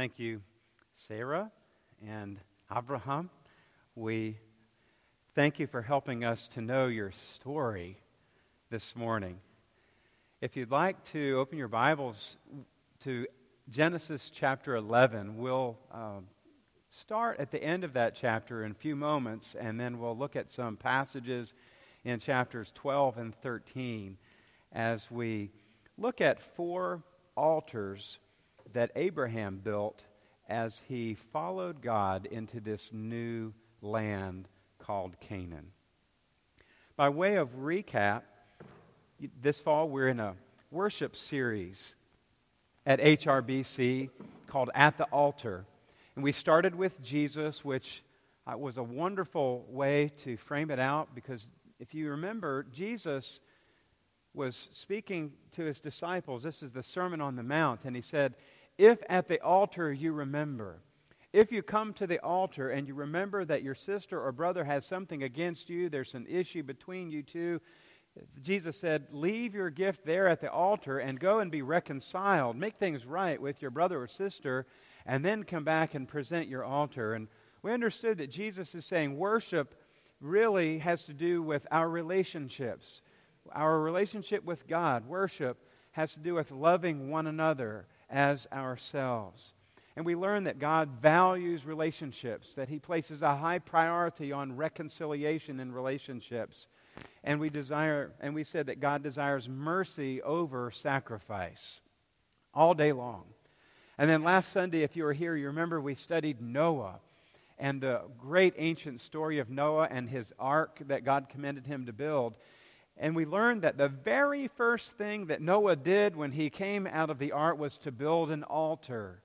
Thank you, Sarah and Abraham. We thank you for helping us to know your story this morning. If you'd like to open your Bibles to Genesis chapter 11, we'll um, start at the end of that chapter in a few moments, and then we'll look at some passages in chapters 12 and 13 as we look at four altars that Abraham built as he followed God into this new land called Canaan. By way of recap, this fall we're in a worship series at HRBC called At the Altar. And we started with Jesus, which uh, was a wonderful way to frame it out because if you remember, Jesus was speaking to his disciples. This is the Sermon on the Mount. And he said, if at the altar you remember, if you come to the altar and you remember that your sister or brother has something against you, there's an issue between you two, Jesus said, Leave your gift there at the altar and go and be reconciled. Make things right with your brother or sister, and then come back and present your altar. And we understood that Jesus is saying worship really has to do with our relationships. Our relationship with God, worship, has to do with loving one another as ourselves. And we learn that God values relationships, that He places a high priority on reconciliation in relationships. And we desire, and we said that God desires mercy over sacrifice all day long. And then last Sunday, if you were here, you remember we studied Noah and the great ancient story of Noah and his ark that God commanded him to build. And we learned that the very first thing that Noah did when he came out of the ark was to build an altar.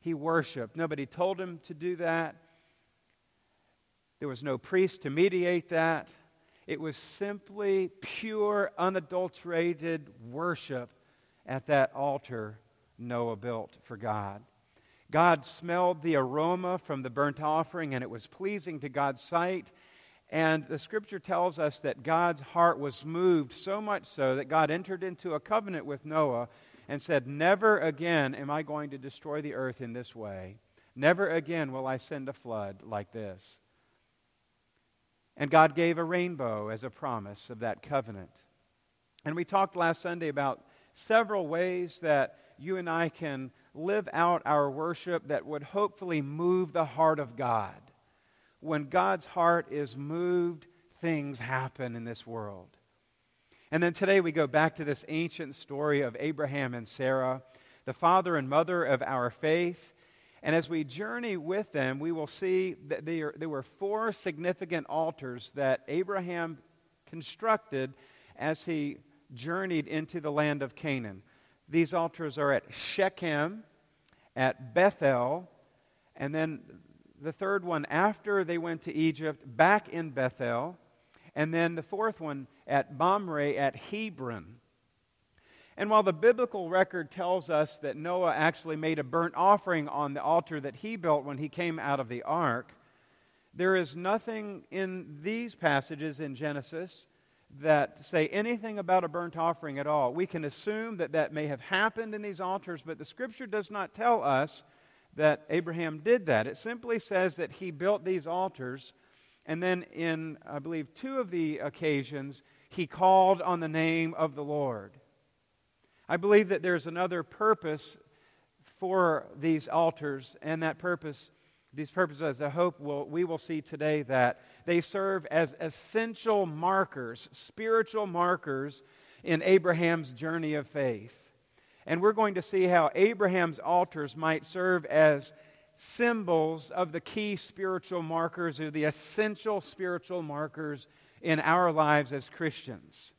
He worshiped. Nobody told him to do that. There was no priest to mediate that. It was simply pure, unadulterated worship at that altar Noah built for God. God smelled the aroma from the burnt offering, and it was pleasing to God's sight. And the scripture tells us that God's heart was moved so much so that God entered into a covenant with Noah and said, Never again am I going to destroy the earth in this way. Never again will I send a flood like this. And God gave a rainbow as a promise of that covenant. And we talked last Sunday about several ways that you and I can live out our worship that would hopefully move the heart of God when God's heart is moved, things happen in this world. And then today we go back to this ancient story of Abraham and Sarah, the father and mother of our faith. And as we journey with them, we will see that there, there were four significant altars that Abraham constructed as he journeyed into the land of Canaan. These altars are at Shechem, at Bethel, and then the third one after they went to Egypt, back in Bethel, and then the fourth one at Mamre at Hebron. And while the biblical record tells us that Noah actually made a burnt offering on the altar that he built when he came out of the ark, there is nothing in these passages in Genesis that say anything about a burnt offering at all. We can assume that that may have happened in these altars, but the scripture does not tell us that Abraham did that. It simply says that he built these altars, and then in, I believe, two of the occasions, he called on the name of the Lord. I believe that there's another purpose for these altars, and that purpose, these purposes, I hope will, we will see today that they serve as essential markers, spiritual markers in Abraham's journey of faith. And we're going to see how Abraham's altars might serve as symbols of the key spiritual markers or the essential spiritual markers in our lives as Christians.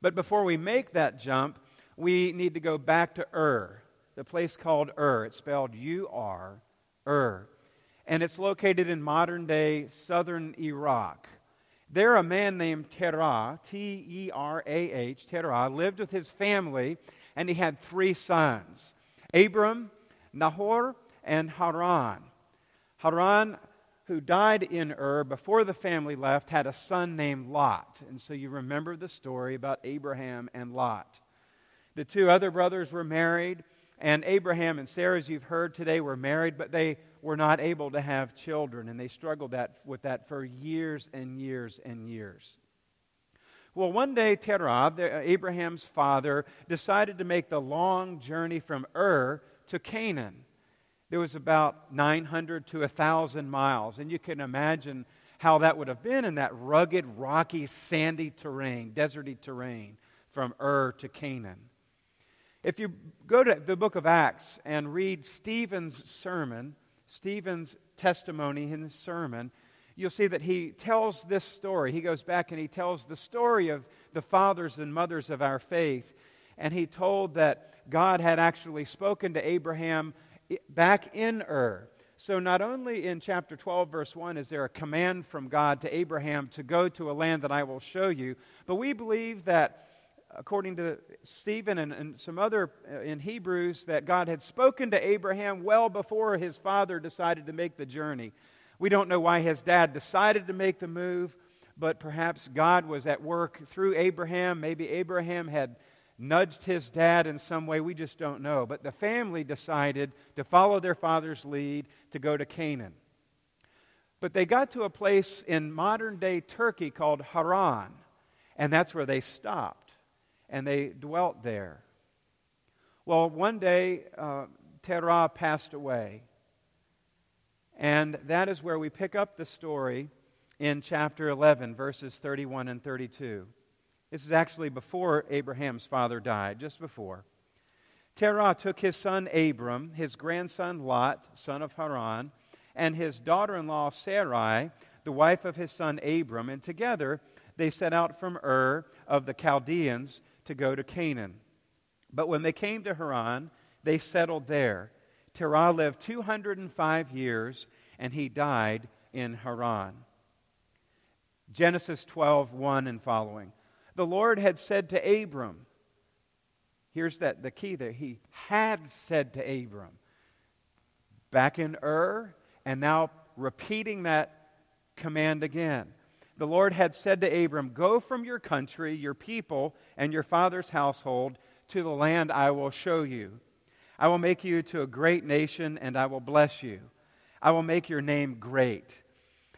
But before we make that jump, we need to go back to Ur, the place called Ur. It's spelled U R, Ur. And it's located in modern day southern Iraq. There, a man named Terah, T E R A H, Terah, lived with his family and he had three sons Abram, Nahor, and Haran. Haran, who died in Ur before the family left, had a son named Lot. And so you remember the story about Abraham and Lot. The two other brothers were married, And Abraham and Sarah, as you've heard today, were married, but they were not able to have children, and they struggled that, with that for years and years and years. Well, one day, Terah, uh, Abraham's father, decided to make the long journey from Ur to Canaan. It was about 900 to 1,000 miles, and you can imagine how that would have been in that rugged, rocky, sandy terrain, deserty terrain from Ur to Canaan. If you go to the book of Acts and read Stephen's sermon, Stephen's testimony in his sermon, you'll see that he tells this story. He goes back and he tells the story of the fathers and mothers of our faith. And he told that God had actually spoken to Abraham back in Ur. So, not only in chapter 12, verse 1, is there a command from God to Abraham to go to a land that I will show you, but we believe that, according to Stephen and, and some other uh, in Hebrews, that God had spoken to Abraham well before his father decided to make the journey. We don't know why his dad decided to make the move, but perhaps God was at work through Abraham. Maybe Abraham had nudged his dad in some way. We just don't know. But the family decided to follow their father's lead to go to Canaan. But they got to a place in modern day Turkey called Haran, and that's where they stopped, and they dwelt there. Well, one day, uh, Terah passed away, and that is where we pick up the story in chapter 11, verses 31 and 32. This is actually before Abraham's father died, just before. Terah took his son Abram, his grandson Lot, son of Haran, and his daughter in law Sarai, the wife of his son Abram, and together they set out from Ur of the Chaldeans to go to Canaan. But when they came to Haran, they settled there. Terah lived 205 years, and he died in Haran. Genesis 12, 1 and following the Lord had said to Abram, here's that the key there. He had said to Abram, back in Ur, and now repeating that command again. The Lord had said to Abram, Go from your country, your people, and your father's household to the land I will show you. I will make you to a great nation, and I will bless you. I will make your name great,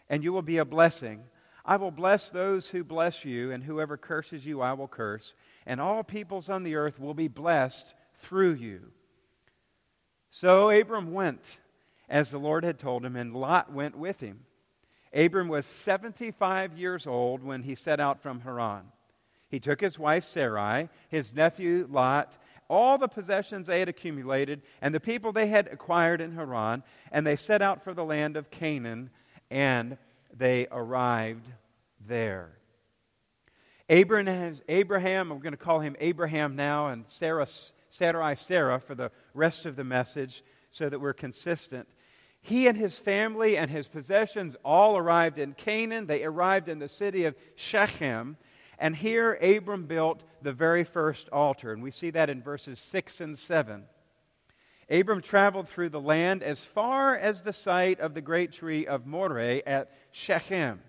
and you will be a blessing. I will bless those who bless you, and whoever curses you, I will curse. And all peoples on the earth will be blessed through you. So Abram went as the Lord had told him, and Lot went with him. Abram was 75 years old when he set out from Haran. He took his wife Sarai, his nephew Lot, all the possessions they had accumulated, and the people they had acquired in Haran, and they set out for the land of Canaan and they arrived there. Abraham, Abraham, we're going to call him Abraham now, and Sarah, Sarai Sarah for the rest of the message so that we're consistent. He and his family and his possessions all arrived in Canaan. They arrived in the city of Shechem. And here Abram built the very first altar. And we see that in verses 6 and 7. Abram traveled through the land as far as the site of the great tree of Moreh at Shechem.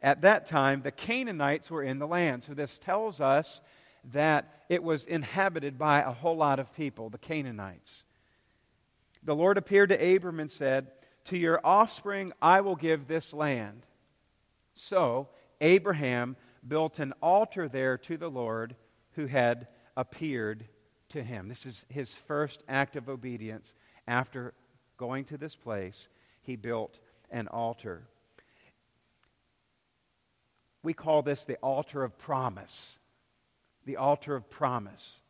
At that time, the Canaanites were in the land. So this tells us that it was inhabited by a whole lot of people, the Canaanites. The Lord appeared to Abram and said, To your offspring I will give this land. So Abraham built an altar there to the Lord who had appeared to him. This is his first act of obedience. After going to this place, he built an altar. We call this the altar of promise. The altar of promise.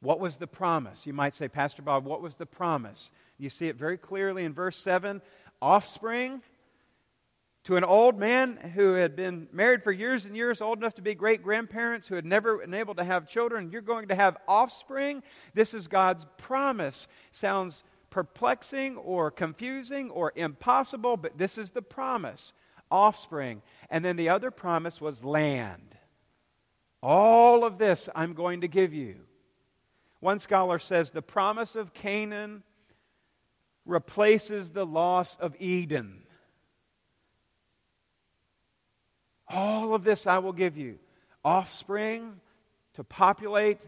What was the promise? You might say, Pastor Bob, what was the promise? You see it very clearly in verse 7 offspring to an old man who had been married for years and years, old enough to be great grandparents, who had never been able to have children, you're going to have offspring. This is God's promise. Sounds perplexing or confusing or impossible, but this is the promise offspring. And then the other promise was land. All of this I'm going to give you. One scholar says the promise of Canaan replaces the loss of Eden. All of this I will give you offspring to populate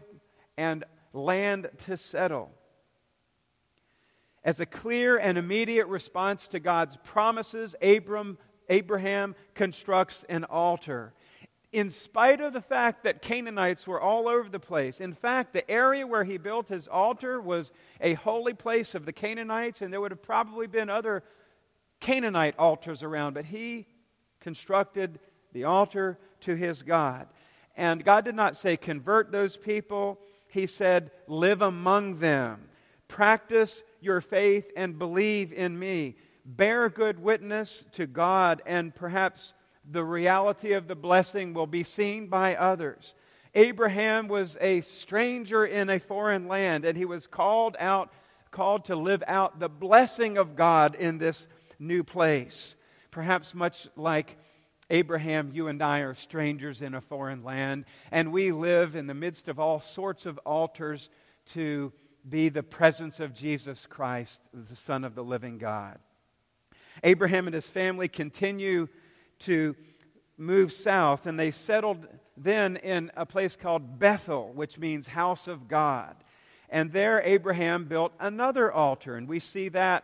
and land to settle. As a clear and immediate response to God's promises, Abram, Abraham constructs an altar. In spite of the fact that Canaanites were all over the place, in fact, the area where he built his altar was a holy place of the Canaanites, and there would have probably been other Canaanite altars around, but he constructed the altar to his God. And God did not say, convert those people. He said, live among them. Practice your faith and believe in me. Bear good witness to God, and perhaps the reality of the blessing will be seen by others. Abraham was a stranger in a foreign land, and he was called out, called to live out the blessing of God in this new place. Perhaps much like Abraham, you and I are strangers in a foreign land, and we live in the midst of all sorts of altars to be the presence of Jesus Christ, the Son of the living God. Abraham and his family continue to move south, and they settled then in a place called Bethel, which means house of God. And there, Abraham built another altar, and we see that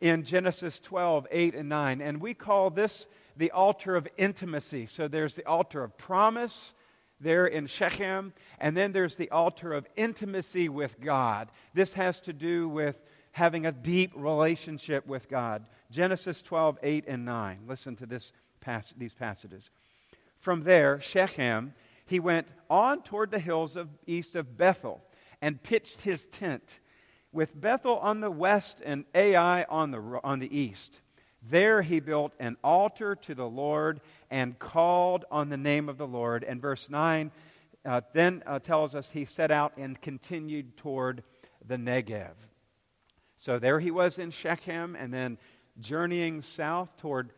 in Genesis 12, 8, and 9. And we call this the altar of intimacy. So there's the altar of promise there in Shechem, and then there's the altar of intimacy with God. This has to do with having a deep relationship with God. Genesis 12, 8, and 9. Listen to this pas- these passages. From there, Shechem, he went on toward the hills of east of Bethel and pitched his tent, with Bethel on the west and Ai on the, on the east. There he built an altar to the Lord and called on the name of the Lord. And verse 9 uh, then uh, tells us he set out and continued toward the Negev. So there he was in Shechem, and then journeying south toward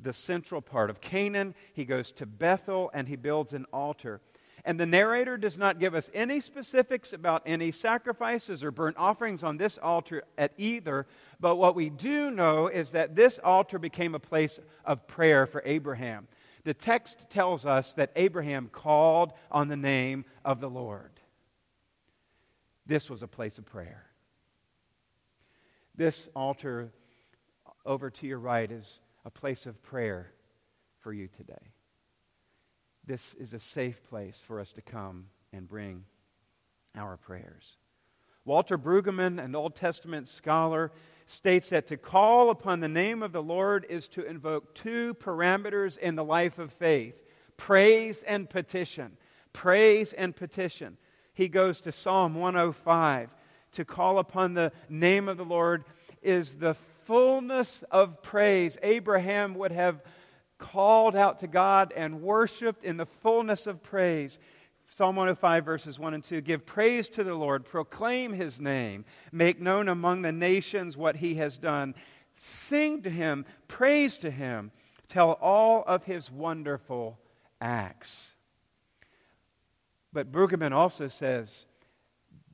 the central part of Canaan. He goes to Bethel and he builds an altar. And the narrator does not give us any specifics about any sacrifices or burnt offerings on this altar at either. But what we do know is that this altar became a place of prayer for Abraham. The text tells us that Abraham called on the name of the Lord. This was a place of prayer. This altar over to your right is a place of prayer for you today this is a safe place for us to come and bring our prayers. Walter Brueggemann, an Old Testament scholar, states that to call upon the name of the Lord is to invoke two parameters in the life of faith praise and petition. Praise and petition. He goes to Psalm 105. To call upon the name of the Lord is the fullness of praise. Abraham would have called out to God and worshiped in the fullness of praise. Psalm 105, verses 1 and 2 Give praise to the Lord, proclaim his name, make known among the nations what he has done. Sing to him, praise to him, tell all of his wonderful acts. But Brueggemann also says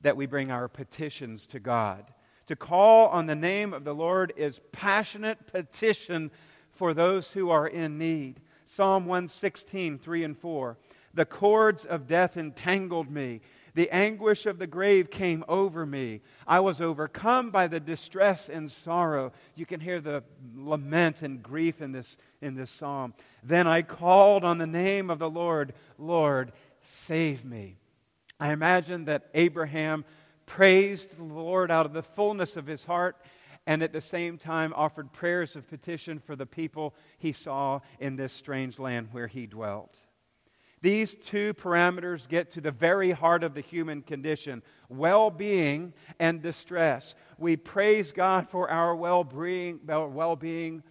that we bring our petitions to God. To call on the name of the Lord is passionate petition for those who are in need. Psalm 116, 3 and 4. The cords of death entangled me. The anguish of the grave came over me. I was overcome by the distress and sorrow. You can hear the lament and grief in this, in this psalm. Then I called on the name of the Lord. Lord, save me. I imagine that Abraham praised the Lord out of the fullness of his heart and at the same time offered prayers of petition for the people he saw in this strange land where he dwelt. These two parameters get to the very heart of the human condition well being and distress. We praise God for our well being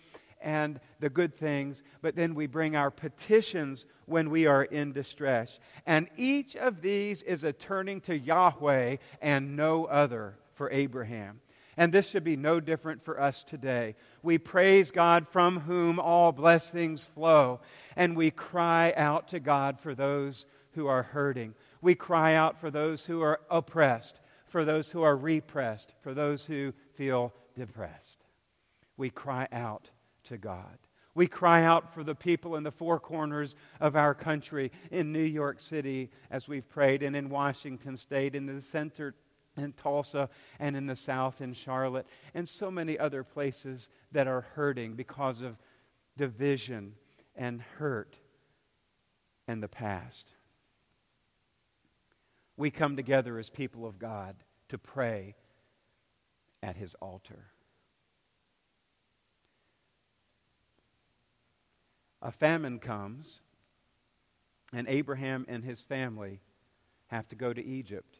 and the good things, but then we bring our petitions when we are in distress. And each of these is a turning to Yahweh and no other for Abraham. And this should be no different for us today. We praise God from whom all blessings flow, and we cry out to God for those who are hurting. We cry out for those who are oppressed, for those who are repressed, for those who feel depressed. We cry out to God. We cry out for the people in the four corners of our country, in New York City, as we've prayed, and in Washington State, in the center in Tulsa and in the South in Charlotte and so many other places that are hurting because of division and hurt and the past. We come together as people of God to pray at his altar. A famine comes, and Abraham and his family have to go to Egypt.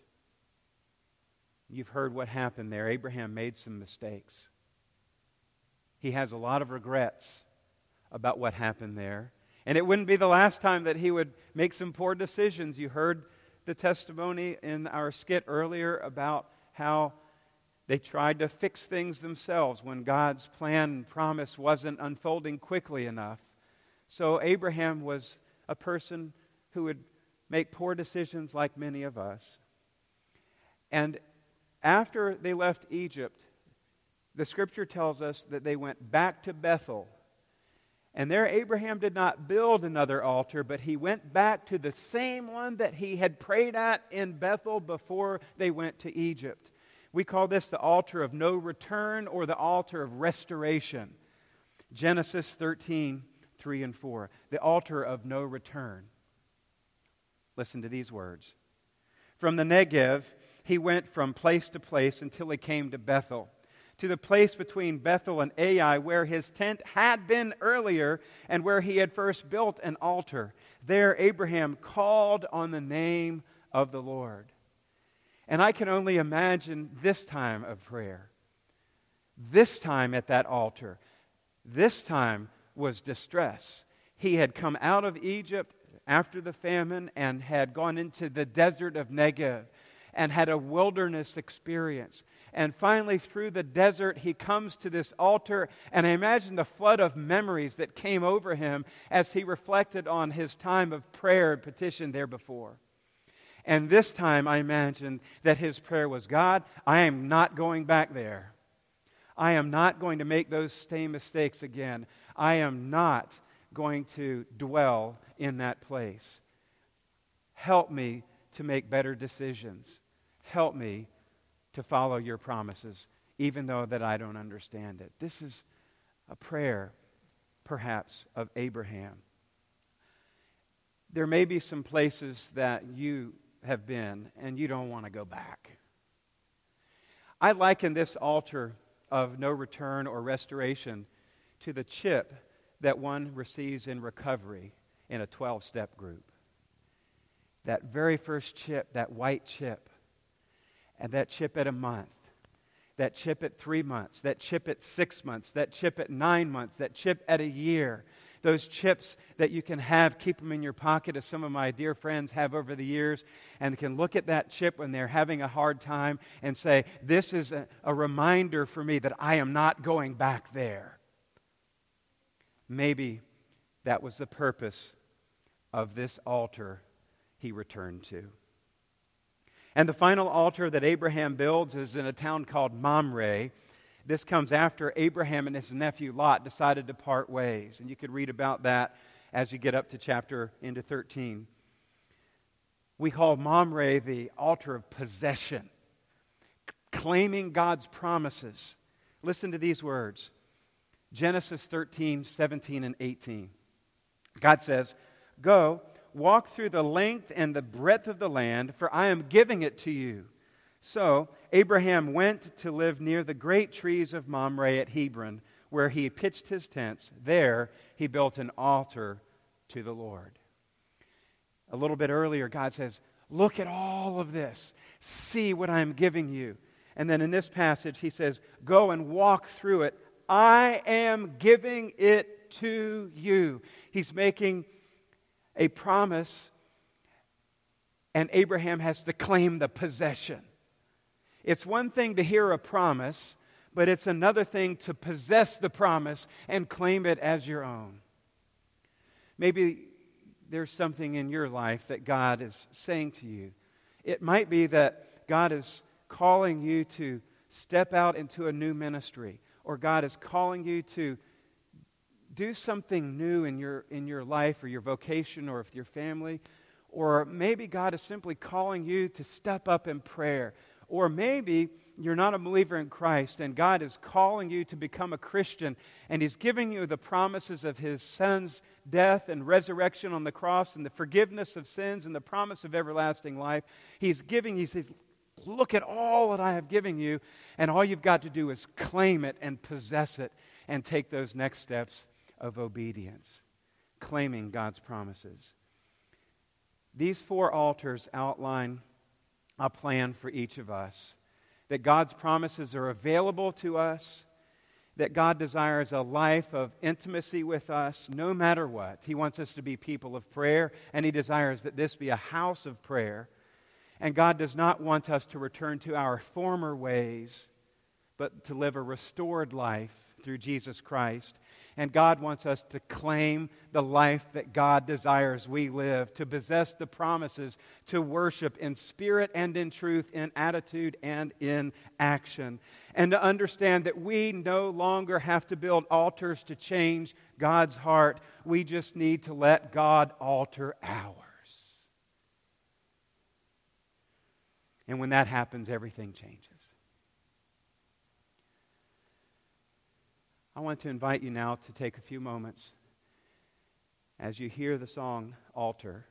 You've heard what happened there. Abraham made some mistakes. He has a lot of regrets about what happened there. And it wouldn't be the last time that he would make some poor decisions. You heard the testimony in our skit earlier about how they tried to fix things themselves when God's plan and promise wasn't unfolding quickly enough. So Abraham was a person who would make poor decisions like many of us. And after they left Egypt, the scripture tells us that they went back to Bethel. And there, Abraham did not build another altar, but he went back to the same one that he had prayed at in Bethel before they went to Egypt. We call this the altar of no return or the altar of restoration. Genesis 13, 3 and 4. The altar of no return. Listen to these words. From the Negev, he went from place to place until he came to Bethel, to the place between Bethel and Ai, where his tent had been earlier and where he had first built an altar. There, Abraham called on the name of the Lord. And I can only imagine this time of prayer. This time at that altar. This time was distress. He had come out of Egypt after the famine and had gone into the desert of Negev and had a wilderness experience. And finally, through the desert, he comes to this altar, and I imagine the flood of memories that came over him as he reflected on his time of prayer and petition there before. And this time, I imagine that his prayer was God, I am not going back there. I am not going to make those same mistakes again. I am not going to dwell in that place. Help me to make better decisions. Help me to follow your promises, even though that I don't understand it. This is a prayer, perhaps, of Abraham. There may be some places that you have been and you don't want to go back. I liken this altar of no return or restoration to the chip that one receives in recovery in a 12 step group. That very first chip, that white chip, and that chip at a month, that chip at three months, that chip at six months, that chip at nine months, that chip at a year. Those chips that you can have, keep them in your pocket, as some of my dear friends have over the years, and can look at that chip when they're having a hard time and say, This is a, a reminder for me that I am not going back there. Maybe that was the purpose of this altar he returned to. And the final altar that Abraham builds is in a town called Mamre. This comes after Abraham and his nephew Lot decided to part ways. And you could read about that as you get up to chapter into 13. We call Mamre the altar of possession, claiming God's promises. Listen to these words Genesis 13, 17, and 18. God says, Go walk through the length and the breadth of the land, for I am giving it to you. So Abraham went to live near the great trees of Mamre at Hebron, where he pitched his tents. There he built an altar to the Lord. A little bit earlier, God says, Look at all of this. See what I'm giving you. And then in this passage, he says, Go and walk through it. I am giving it to you. He's making a promise, and Abraham has to claim the possession. It's one thing to hear a promise, but it's another thing to possess the promise and claim it as your own. Maybe there's something in your life that God is saying to you. It might be that God is calling you to step out into a new ministry, or God is calling you to do something new in your, in your life or your vocation or with your family. Or maybe God is simply calling you to step up in prayer Or maybe you're not a believer in Christ and God is calling you to become a Christian and He's giving you the promises of His Son's death and resurrection on the cross and the forgiveness of sins and the promise of everlasting life. He's giving, He says, Look at all that I have given you, and all you've got to do is claim it and possess it and take those next steps of obedience, claiming God's promises. These four altars outline a plan for each of us that God's promises are available to us, that God desires a life of intimacy with us no matter what. He wants us to be people of prayer, and He desires that this be a house of prayer. And God does not want us to return to our former ways, but to live a restored life through Jesus Christ. And God wants us to claim the life that God desires we live, to possess the promises, to worship in spirit and in truth, in attitude and in action. And to understand that we no longer have to build altars to change God's heart. We just need to let God alter ours. And when that happens, everything changes. I want to invite you now to take a few moments as you hear the song Altar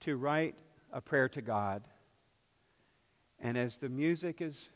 to write a prayer to God. And as the music is